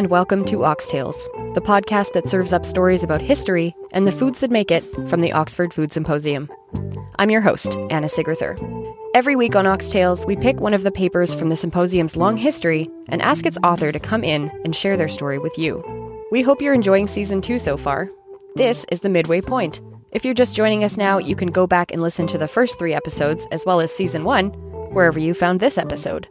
and welcome to Oxtales, the podcast that serves up stories about history and the foods that make it from the Oxford Food Symposium. I'm your host, Anna Sigrithur. Every week on Oxtales, we pick one of the papers from the symposium's long history and ask its author to come in and share their story with you. We hope you're enjoying season two so far. This is the midway point. If you're just joining us now, you can go back and listen to the first three episodes, as well as season one, wherever you found this episode.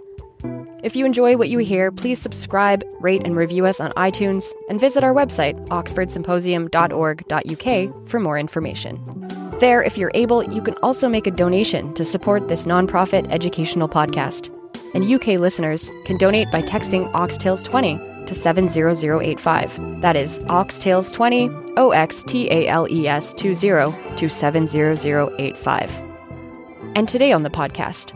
If you enjoy what you hear, please subscribe, rate, and review us on iTunes, and visit our website, oxfordsymposium.org.uk, for more information. There, if you're able, you can also make a donation to support this nonprofit educational podcast. And UK listeners can donate by texting Oxtales20 to 70085. That is Oxtales20, O X T A L E S 20 to 70085. And today on the podcast,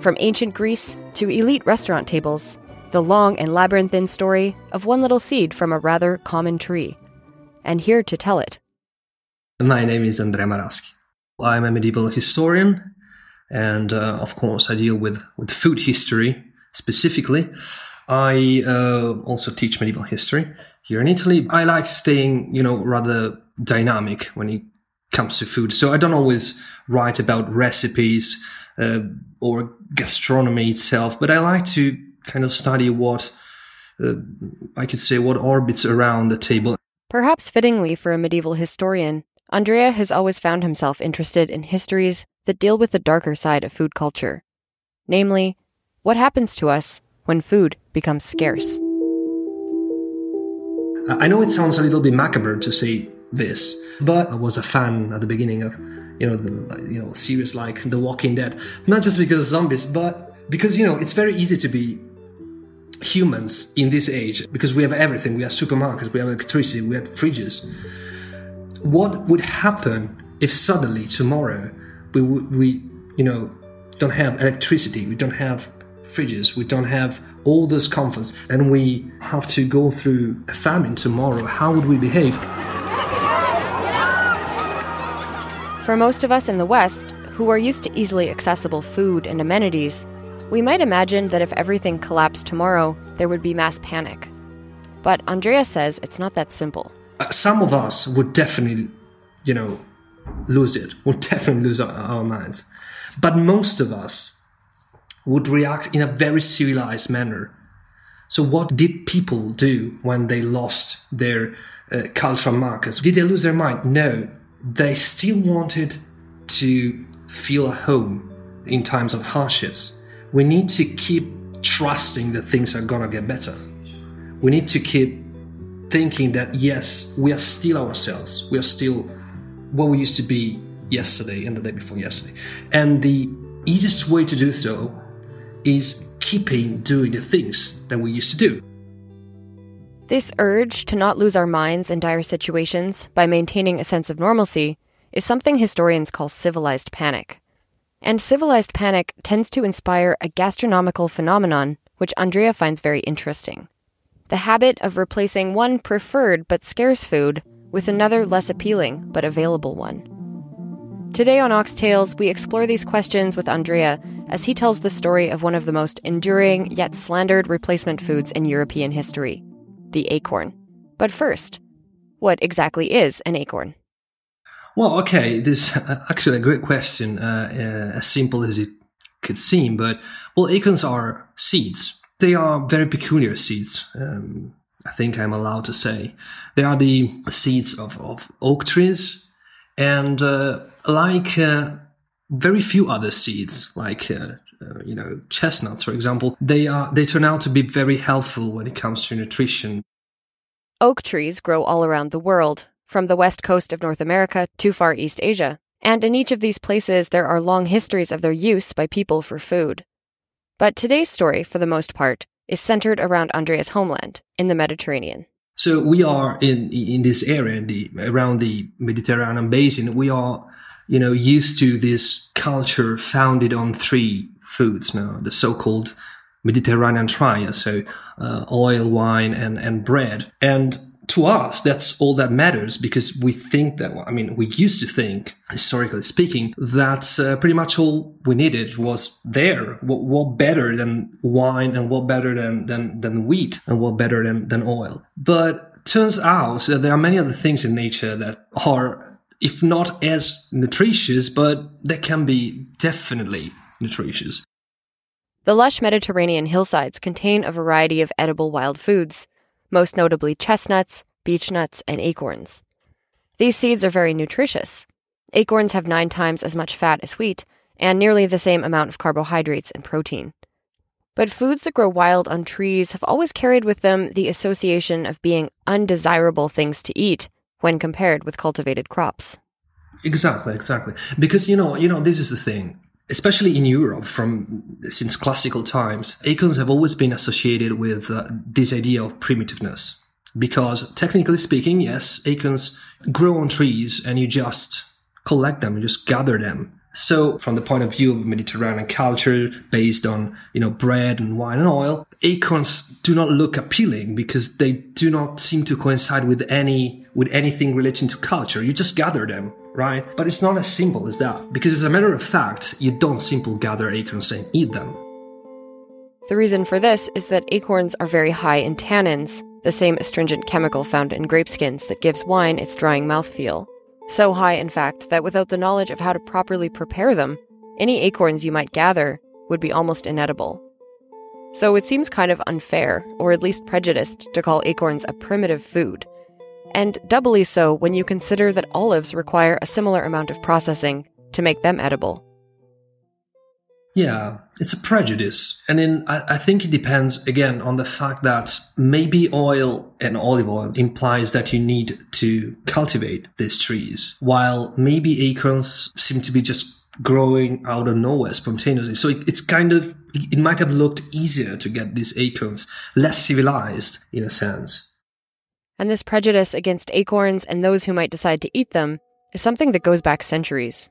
from ancient Greece to elite restaurant tables, the long and labyrinthine story of one little seed from a rather common tree. And here to tell it. My name is Andrea Maraschi. I'm a medieval historian, and uh, of course, I deal with, with food history specifically. I uh, also teach medieval history here in Italy. I like staying, you know, rather dynamic when it comes to food. So I don't always write about recipes uh, or gastronomy itself, but I like to kind of study what uh, I could say what orbits around the table. Perhaps fittingly for a medieval historian, Andrea has always found himself interested in histories that deal with the darker side of food culture. Namely, what happens to us when food becomes scarce. I know it sounds a little bit macabre to say this, but I was a fan at the beginning of you know, the, you know, series like The Walking Dead. Not just because of zombies, but because, you know, it's very easy to be humans in this age because we have everything. We have supermarkets, we have electricity, we have fridges. What would happen if suddenly tomorrow we, we you know, don't have electricity, we don't have fridges, we don't have all those comforts, and we have to go through a famine tomorrow? How would we behave? For most of us in the West, who are used to easily accessible food and amenities, we might imagine that if everything collapsed tomorrow, there would be mass panic. But Andrea says it's not that simple. Uh, some of us would definitely, you know, lose it, would definitely lose our, our minds. But most of us would react in a very civilized manner. So, what did people do when they lost their uh, cultural markers? Did they lose their mind? No they still wanted to feel at home in times of hardships. We need to keep trusting that things are gonna get better. We need to keep thinking that yes, we are still ourselves. We are still what we used to be yesterday and the day before yesterday. And the easiest way to do so is keeping doing the things that we used to do. This urge to not lose our minds in dire situations by maintaining a sense of normalcy is something historians call civilized panic. And civilized panic tends to inspire a gastronomical phenomenon which Andrea finds very interesting the habit of replacing one preferred but scarce food with another less appealing but available one. Today on Oxtales, we explore these questions with Andrea as he tells the story of one of the most enduring yet slandered replacement foods in European history the acorn. But first, what exactly is an acorn? Well, okay, this is actually a great question, uh, uh, as simple as it could seem. But well, acorns are seeds. They are very peculiar seeds. Um, I think I'm allowed to say they are the seeds of, of oak trees, and uh, like uh, very few other seeds, like uh, you know, chestnuts, for example, they are they turn out to be very helpful when it comes to nutrition. Oak trees grow all around the world, from the west coast of North America to Far East Asia, and in each of these places there are long histories of their use by people for food. But today's story, for the most part, is centered around Andrea's homeland in the Mediterranean. So we are in in this area, the around the Mediterranean basin. We are, you know, used to this culture founded on three foods now, the so-called Mediterranean triad, so uh, oil, wine, and, and bread. And to us, that's all that matters because we think that, I mean, we used to think, historically speaking, that uh, pretty much all we needed was there. What, what, better than wine and what better than, than, than wheat and what better than, than oil? But turns out that there are many other things in nature that are, if not as nutritious, but they can be definitely nutritious. The lush Mediterranean hillsides contain a variety of edible wild foods most notably chestnuts, beechnuts, and acorns. These seeds are very nutritious. Acorns have nine times as much fat as wheat, and nearly the same amount of carbohydrates and protein. But foods that grow wild on trees have always carried with them the association of being undesirable things to eat when compared with cultivated crops. Exactly, exactly. Because you know, you know, this is the thing especially in Europe from since classical times, acorns have always been associated with uh, this idea of primitiveness. Because technically speaking, yes, acorns grow on trees and you just collect them, you just gather them. So from the point of view of Mediterranean culture based on, you know, bread and wine and oil, acorns do not look appealing because they do not seem to coincide with any, with anything relating to culture. You just gather them right? But it's not as simple as that, because as a matter of fact, you don't simply gather acorns and eat them. The reason for this is that acorns are very high in tannins, the same astringent chemical found in grape skins that gives wine its drying mouthfeel. So high, in fact, that without the knowledge of how to properly prepare them, any acorns you might gather would be almost inedible. So it seems kind of unfair, or at least prejudiced, to call acorns a primitive food and doubly so when you consider that olives require a similar amount of processing to make them edible. Yeah, it's a prejudice. And in, I, I, think it depends again on the fact that maybe oil and olive oil implies that you need to cultivate these trees, while maybe acorns seem to be just growing out of nowhere spontaneously. So it, it's kind of, it might have looked easier to get these acorns, less civilized in a sense. And this prejudice against acorns and those who might decide to eat them is something that goes back centuries.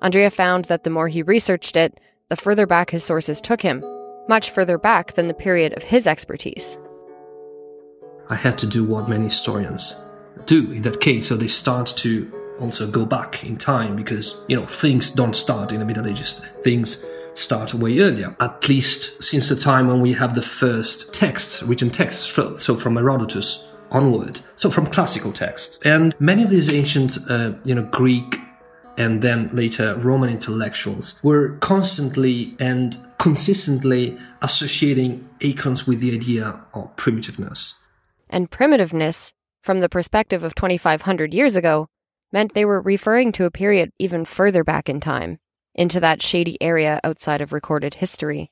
Andrea found that the more he researched it, the further back his sources took him, much further back than the period of his expertise. I had to do what many historians do in that case, so they start to also go back in time because, you know, things don't start in the Middle Ages. Things start way earlier, at least since the time when we have the first texts, written texts, so from Herodotus onward. So from classical texts. And many of these ancient, uh, you know, Greek and then later Roman intellectuals were constantly and consistently associating acorns with the idea of primitiveness. And primitiveness, from the perspective of 2,500 years ago, meant they were referring to a period even further back in time, into that shady area outside of recorded history.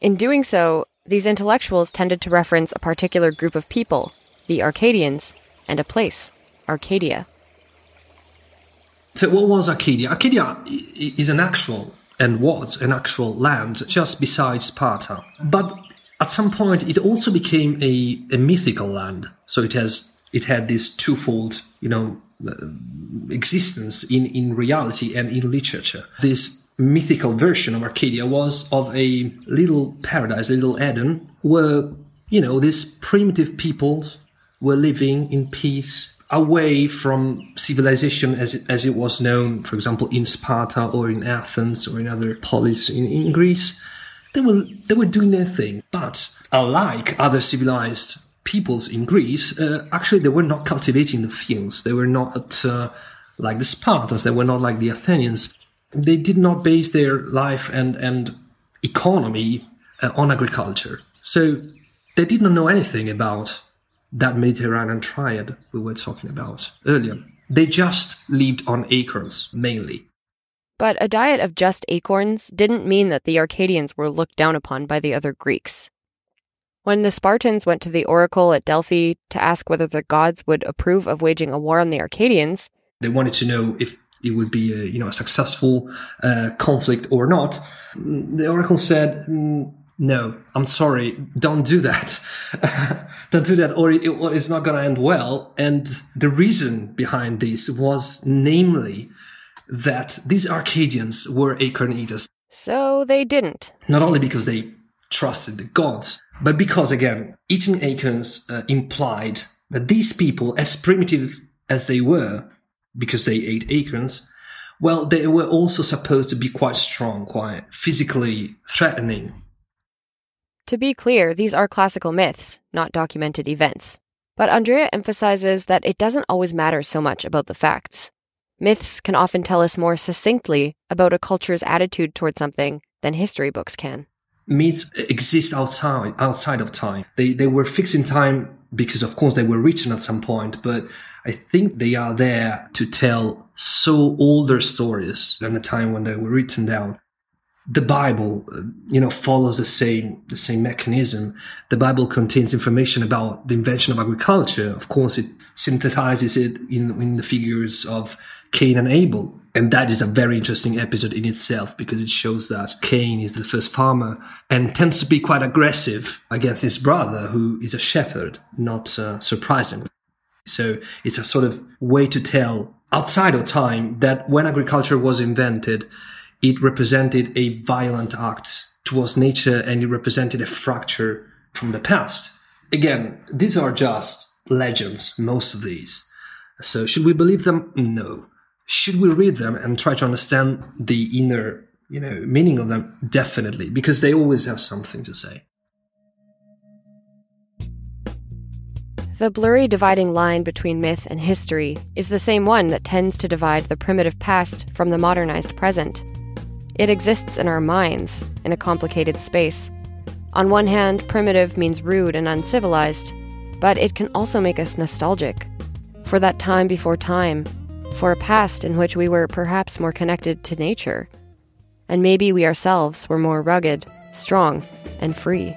In doing so, these intellectuals tended to reference a particular group of people the Arcadians, and a place, Arcadia. So, what was Arcadia? Arcadia is an actual and was an actual land just beside Sparta. But at some point, it also became a, a mythical land. So it has it had this twofold, you know, uh, existence in in reality and in literature. This mythical version of Arcadia was of a little paradise, a little Eden, where you know these primitive peoples were living in peace away from civilization as it, as it was known, for example, in Sparta or in Athens or in other polis in, in Greece. They were, they were doing their thing. But unlike other civilized peoples in Greece, uh, actually they were not cultivating the fields. They were not uh, like the Spartans. They were not like the Athenians. They did not base their life and, and economy uh, on agriculture. So they did not know anything about that Mediterranean triad we were talking about earlier. They just lived on acorns mainly. But a diet of just acorns didn't mean that the Arcadians were looked down upon by the other Greeks. When the Spartans went to the oracle at Delphi to ask whether the gods would approve of waging a war on the Arcadians, they wanted to know if it would be a, you know a successful uh, conflict or not. The oracle said, mm, no, I'm sorry. Don't do that. don't do that, or, it, it's not going to end well. And the reason behind this was namely that these Arcadians were acorn eaters. So they didn't. Not only because they trusted the gods, but because, again, eating acorns uh, implied that these people, as primitive as they were, because they ate acorns, well, they were also supposed to be quite strong, quite physically threatening. To be clear, these are classical myths, not documented events. But Andrea emphasizes that it doesn't always matter so much about the facts. Myths can often tell us more succinctly about a culture's attitude toward something than history books can. Myths exist outside outside of time. They they were fixed in time because of course they were written at some point, but I think they are there to tell so older stories than the time when they were written down. The Bible, you know, follows the same the same mechanism. The Bible contains information about the invention of agriculture. Of course, it synthesizes it in in the figures of Cain and Abel. And that is a very interesting episode in itself because it shows that Cain is the first farmer and tends to be quite aggressive against his brother, who is a shepherd, not uh, surprisingly. So it's a sort of way to tell outside of time that when agriculture was invented, it represented a violent act towards nature and it represented a fracture from the past. Again, these are just legends, most of these. So should we believe them? No should we read them and try to understand the inner you know meaning of them definitely because they always have something to say the blurry dividing line between myth and history is the same one that tends to divide the primitive past from the modernized present it exists in our minds in a complicated space on one hand primitive means rude and uncivilized but it can also make us nostalgic for that time before time for a past in which we were perhaps more connected to nature. And maybe we ourselves were more rugged, strong, and free.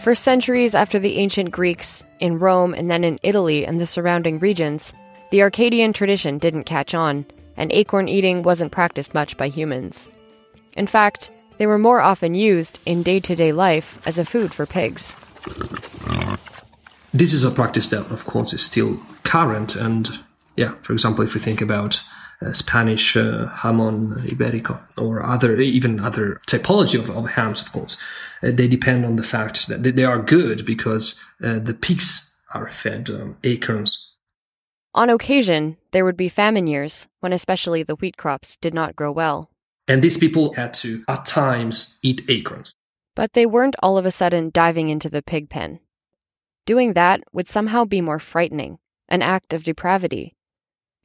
For centuries after the ancient Greeks, in Rome and then in Italy and the surrounding regions, the Arcadian tradition didn't catch on, and acorn eating wasn't practiced much by humans. In fact, they were more often used in day to day life as a food for pigs. This is a practice that, of course, is still current. And yeah, for example, if we think about uh, Spanish uh, iberico or other, even other typology of, of hams, of course, uh, they depend on the fact that they are good because uh, the pigs are fed um, acorns. On occasion, there would be famine years when especially the wheat crops did not grow well. And these people had to, at times, eat acorns. But they weren't all of a sudden diving into the pig pen. Doing that would somehow be more frightening, an act of depravity.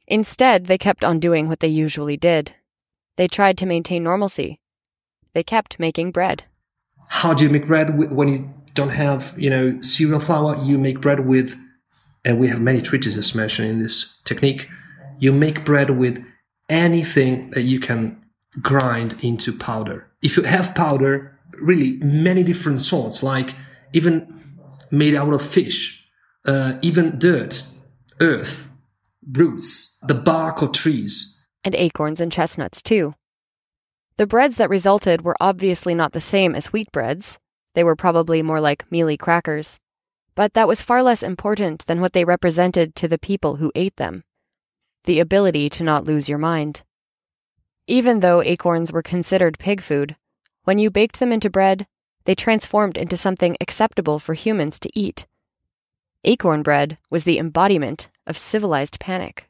Instead, they kept on doing what they usually did. They tried to maintain normalcy. They kept making bread. How do you make bread when you don't have, you know, cereal flour? You make bread with, and we have many treatises mentioned in this technique. You make bread with anything that you can grind into powder. If you have powder, really many different sorts, like even made out of fish, uh, even dirt, earth, roots, the bark of trees. And acorns and chestnuts, too. The breads that resulted were obviously not the same as wheat breads. They were probably more like mealy crackers. But that was far less important than what they represented to the people who ate them the ability to not lose your mind. Even though acorns were considered pig food, when you baked them into bread, they transformed into something acceptable for humans to eat. Acorn bread was the embodiment of civilized panic.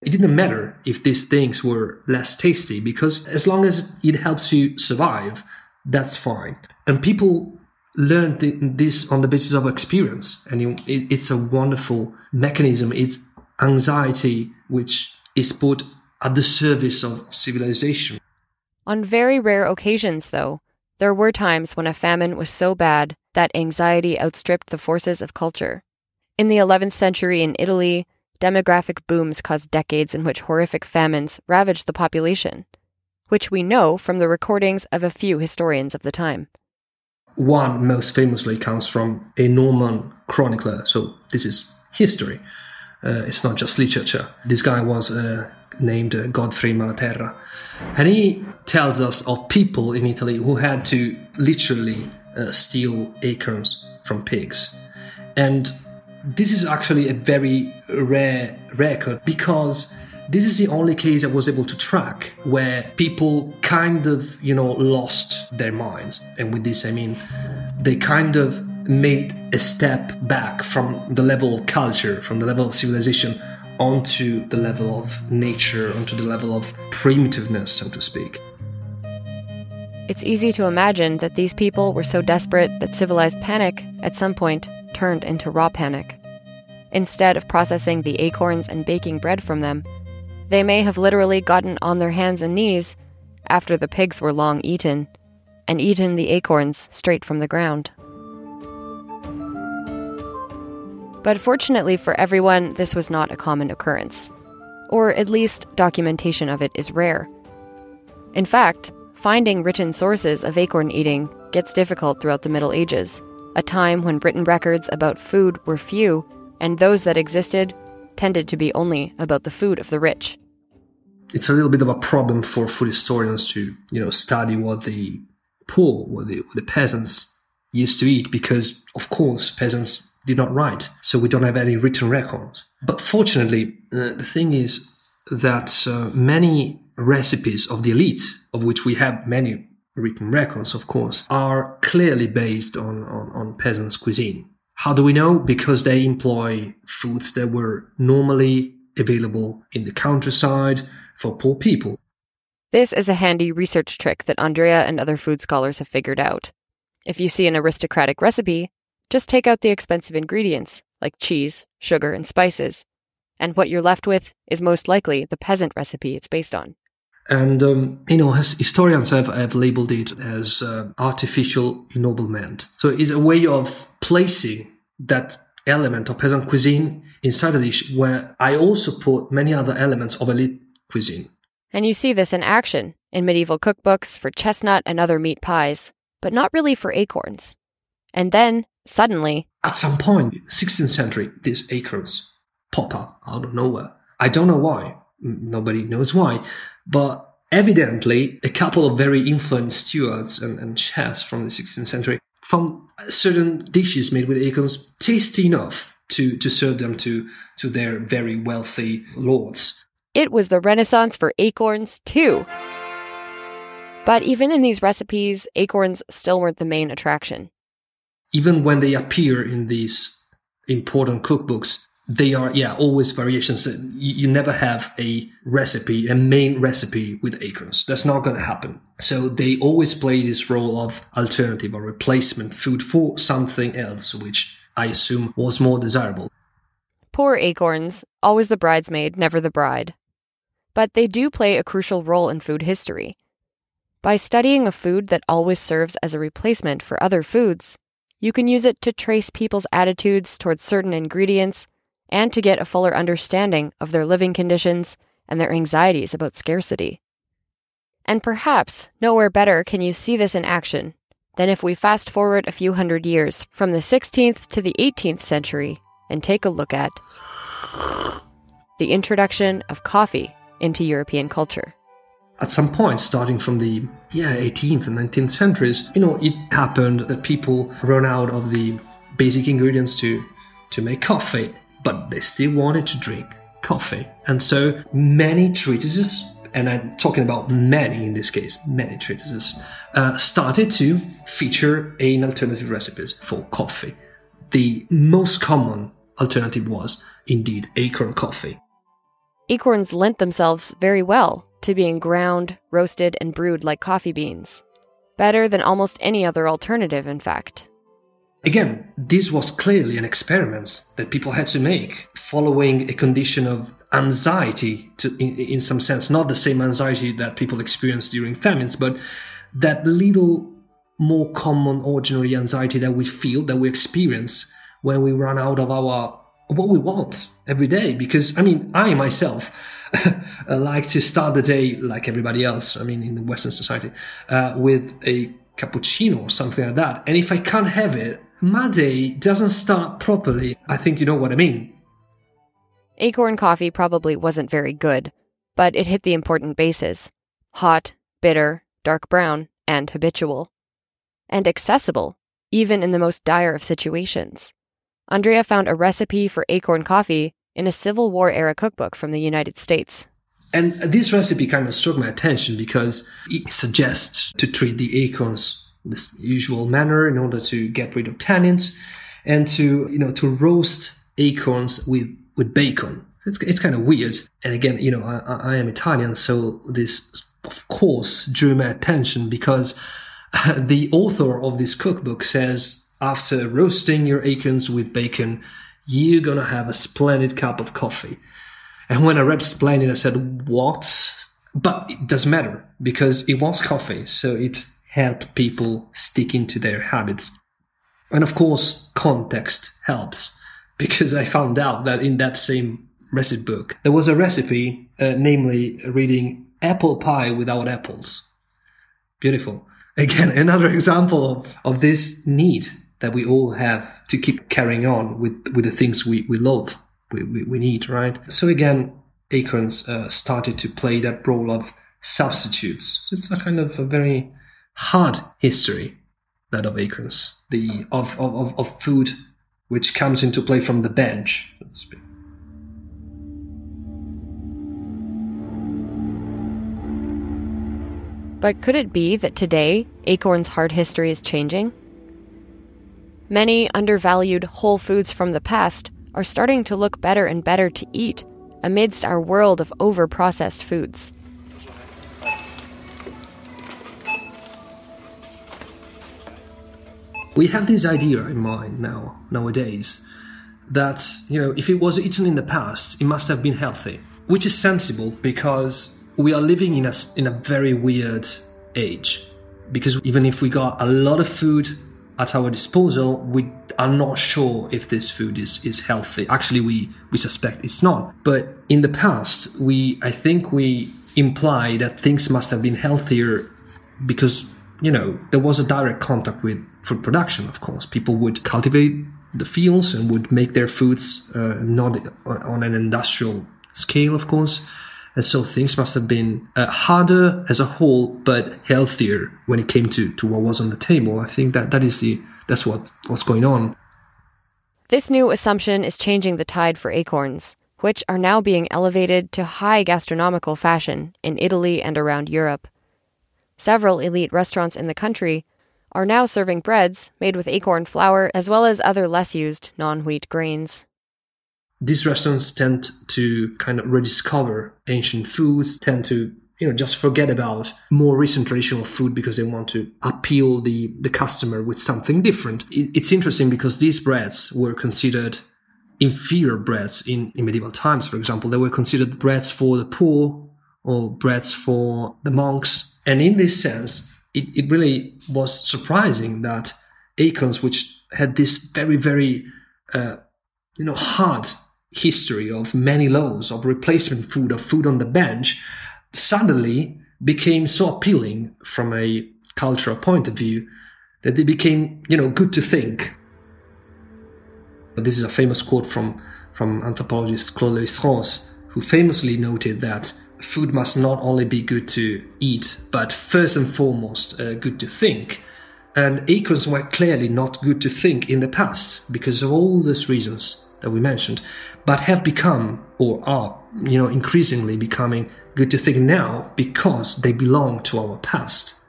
It didn't matter if these things were less tasty because as long as it helps you survive, that's fine. And people learned this on the basis of experience, and it's a wonderful mechanism. It's anxiety which is put at the service of civilization. On very rare occasions, though, there were times when a famine was so bad that anxiety outstripped the forces of culture. In the 11th century in Italy, demographic booms caused decades in which horrific famines ravaged the population, which we know from the recordings of a few historians of the time. One most famously comes from a Norman chronicler, so this is history. Uh, it's not just literature. This guy was uh, named uh, Godfrey Malaterra. And he tells us of people in Italy who had to literally uh, steal acorns from pigs. And this is actually a very rare record because this is the only case I was able to track where people kind of, you know, lost their minds. And with this, I mean, they kind of made a step back from the level of culture, from the level of civilization, onto the level of nature, onto the level of primitiveness, so to speak. It's easy to imagine that these people were so desperate that civilized panic, at some point, turned into raw panic. Instead of processing the acorns and baking bread from them, they may have literally gotten on their hands and knees after the pigs were long eaten and eaten the acorns straight from the ground. But fortunately for everyone, this was not a common occurrence. Or at least documentation of it is rare. In fact, finding written sources of acorn eating gets difficult throughout the Middle Ages, a time when written records about food were few, and those that existed tended to be only about the food of the rich. It's a little bit of a problem for food historians to, you know, study what the poor, what the, what the peasants used to eat, because of course peasants did not write, so we don't have any written records. But fortunately, uh, the thing is that uh, many recipes of the elite, of which we have many written records, of course, are clearly based on, on, on peasants' cuisine. How do we know? Because they employ foods that were normally available in the countryside for poor people. This is a handy research trick that Andrea and other food scholars have figured out. If you see an aristocratic recipe, just take out the expensive ingredients, like cheese, sugar, and spices, and what you're left with is most likely the peasant recipe it's based on. And, um, you know, historians have, have labeled it as uh, artificial ennoblement. So it's a way of placing that element of peasant cuisine inside a dish where I also put many other elements of elite cuisine. And you see this in action in medieval cookbooks for chestnut and other meat pies, but not really for acorns. And then Suddenly, at some point, 16th century, these acorns pop up out of nowhere. I don't know why. Nobody knows why. But evidently, a couple of very influential stewards and, and chefs from the 16th century found certain dishes made with acorns tasty enough to, to serve them to, to their very wealthy lords. It was the renaissance for acorns, too. But even in these recipes, acorns still weren't the main attraction even when they appear in these important cookbooks, they are, yeah, always variations. You, never have a recipe, a main recipe with acorns. That's not going to happen. So they always play this role of alternative or replacement food for something else, which I assume was more desirable. Poor acorns, always the bridesmaid, never the bride. But they do play a crucial role in food history. By studying a food that always serves as a replacement for other foods, you can use it to trace people's attitudes towards certain ingredients and to get a fuller understanding of their living conditions and their anxieties about scarcity. And perhaps nowhere better can you see this in action than if we fast forward a few hundred years from the 16th to the 18th century and take a look at the introduction of coffee into European culture at some point, starting from the yeah 18th and 19th centuries, you know, it happened that people run out of the basic ingredients to to make coffee, but they still wanted to drink coffee, and so many treatises. And I'm talking about many in this case, many treatises, uh, started to feature an alternative recipes for coffee. The most common alternative was indeed acorn coffee. Acorns lent themselves very well to being ground, roasted, and brewed like coffee beans. Better than almost any other alternative, in fact. Again, this was clearly an experiment that people had to make following a condition of anxiety, to, in, in some sense, not the same anxiety that people experience during famines, but that little more common ordinary anxiety that we feel, that we experience when we run out of our what we want every day. Because I mean, I myself like to start the day like everybody else. I mean, in the Western society, uh, with a cappuccino or something like that. And if I can't have it, my day doesn't start properly. I think you know what I mean. Acorn coffee probably wasn't very good, but it hit the important bases hot, bitter, dark brown, and habitual. And accessible, even in the most dire of situations. Andrea found a recipe for acorn coffee in a Civil War era cookbook from the United States. And this recipe kind of struck my attention because it suggests to treat the acorns this usual manner in order to get rid of tannins and to you know to roast acorns with with bacon. It's it's kind of weird. And again, you know, I, I am Italian, so this of course drew my attention because the author of this cookbook says after roasting your acorns with bacon, you're gonna have a splendid cup of coffee. And when I read splendid, I said, what? But it doesn't matter because it was coffee, so it helped people stick into their habits. And of course, context helps because I found out that in that same recipe book, there was a recipe, uh, namely reading apple pie without apples. Beautiful. Again, another example of, of this need that we all have to keep carrying on with, with the things we, we love, we, we, we need, right? So again, Acorns uh, started to play that role of substitutes. So it's a kind of a very hard history, that of Acorns, the of, of, of food which comes into play from the bench, so to speak. But could it be that today Acorn's hard history is changing? Many undervalued whole foods from the past are starting to look better and better to eat amidst our world of overprocessed foods. We have this idea in mind now, nowadays, that, you know, if it was eaten in the past, it must have been healthy, which is sensible because we are living in a, in a very weird age. Because even if we got a lot of food at our disposal, we are not sure if this food is, is healthy. Actually, we, we suspect it's not. But in the past, we, I think we imply that things must have been healthier because, you know, there was a direct contact with food production, of course. People would cultivate the fields and would make their foods, uh, not on an industrial scale, of course. And so things must have been uh, harder as a whole, but healthier when it came to, to what was on the table. I think that that is the that's what what's going on. This new assumption is changing the tide for acorns, which are now being elevated to high gastronomical fashion in Italy and around Europe. Several elite restaurants in the country are now serving breads made with acorn flour as well as other less used non wheat grains these restaurants tend to kind of rediscover ancient foods, tend to you know just forget about more recent traditional food because they want to appeal the the customer with something different. It, it's interesting because these breads were considered inferior breads in, in medieval times. For example, they were considered breads for the poor or breads for the monks. And in this sense, it, it really was surprising that acorns, which had this very very uh, you know hard history of many loaves of replacement food of food on the bench suddenly became so appealing from a cultural point of view that they became you know good to think this is a famous quote from from anthropologist Claude Lévi-Strauss who famously noted that food must not only be good to eat but first and foremost uh, good to think and acorns were clearly not good to think in the past because of all these reasons that we mentioned, but have become or are, you know, increasingly becoming good to think now because they belong to our past.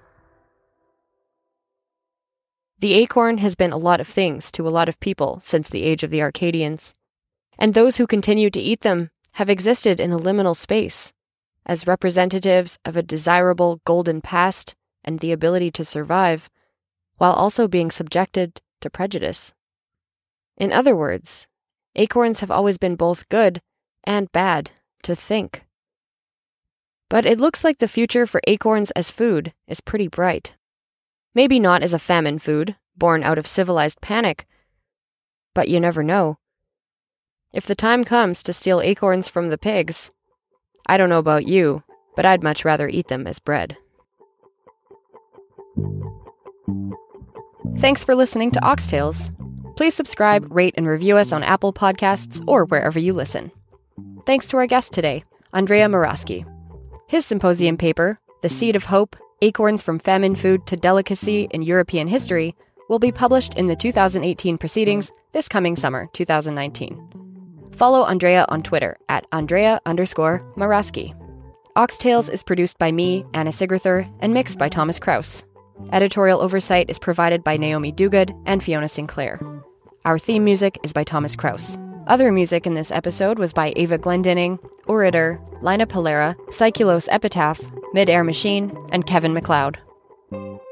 The acorn has been a lot of things to a lot of people since the age of the Arcadians, and those who continue to eat them have existed in a liminal space as representatives of a desirable golden past and the ability to survive, while also being subjected to prejudice. In other words, acorns have always been both good and bad to think. But it looks like the future for acorns as food is pretty bright. Maybe not as a famine food, born out of civilized panic, but you never know. If the time comes to steal acorns from the pigs, I don't know about you, but I'd much rather eat them as bread. Thanks for listening to Oxtales. Please subscribe, rate, and review us on Apple Podcasts or wherever you listen. Thanks to our guest today, Andrea Maraschi. His symposium paper, The Seed of Hope Acorns from Famine Food to Delicacy in European History, will be published in the 2018 proceedings this coming summer, 2019. Follow Andrea on Twitter at Andrea underscore Maraschi. Oxtales is produced by me, Anna Sigrithur, and mixed by Thomas Kraus. Editorial oversight is provided by Naomi Duguid and Fiona Sinclair. Our theme music is by Thomas Kraus. Other music in this episode was by Ava Glendinning, Orator, Lina Palera, Psychulos Epitaph, Midair Machine, and Kevin MacLeod.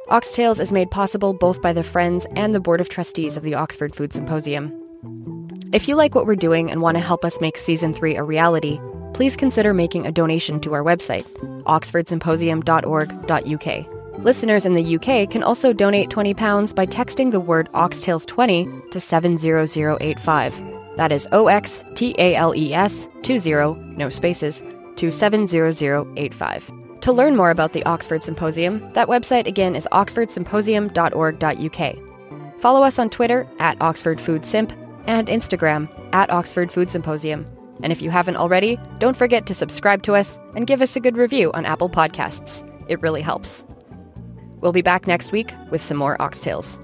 Oxtales is made possible both by the Friends and the Board of Trustees of the Oxford Food Symposium. If you like what we're doing and want to help us make Season 3 a reality, please consider making a donation to our website, oxfordsymposium.org.uk. Listeners in the UK can also donate £20 by texting the word Oxtales20 to 70085. That is O X T A L E S 20, no spaces, to 70085. To learn more about the Oxford Symposium, that website again is oxfordsymposium.org.uk. Follow us on Twitter at Oxford Food Simp and Instagram at Oxford Food Symposium. And if you haven't already, don't forget to subscribe to us and give us a good review on Apple Podcasts. It really helps. We'll be back next week with some more Oxtales.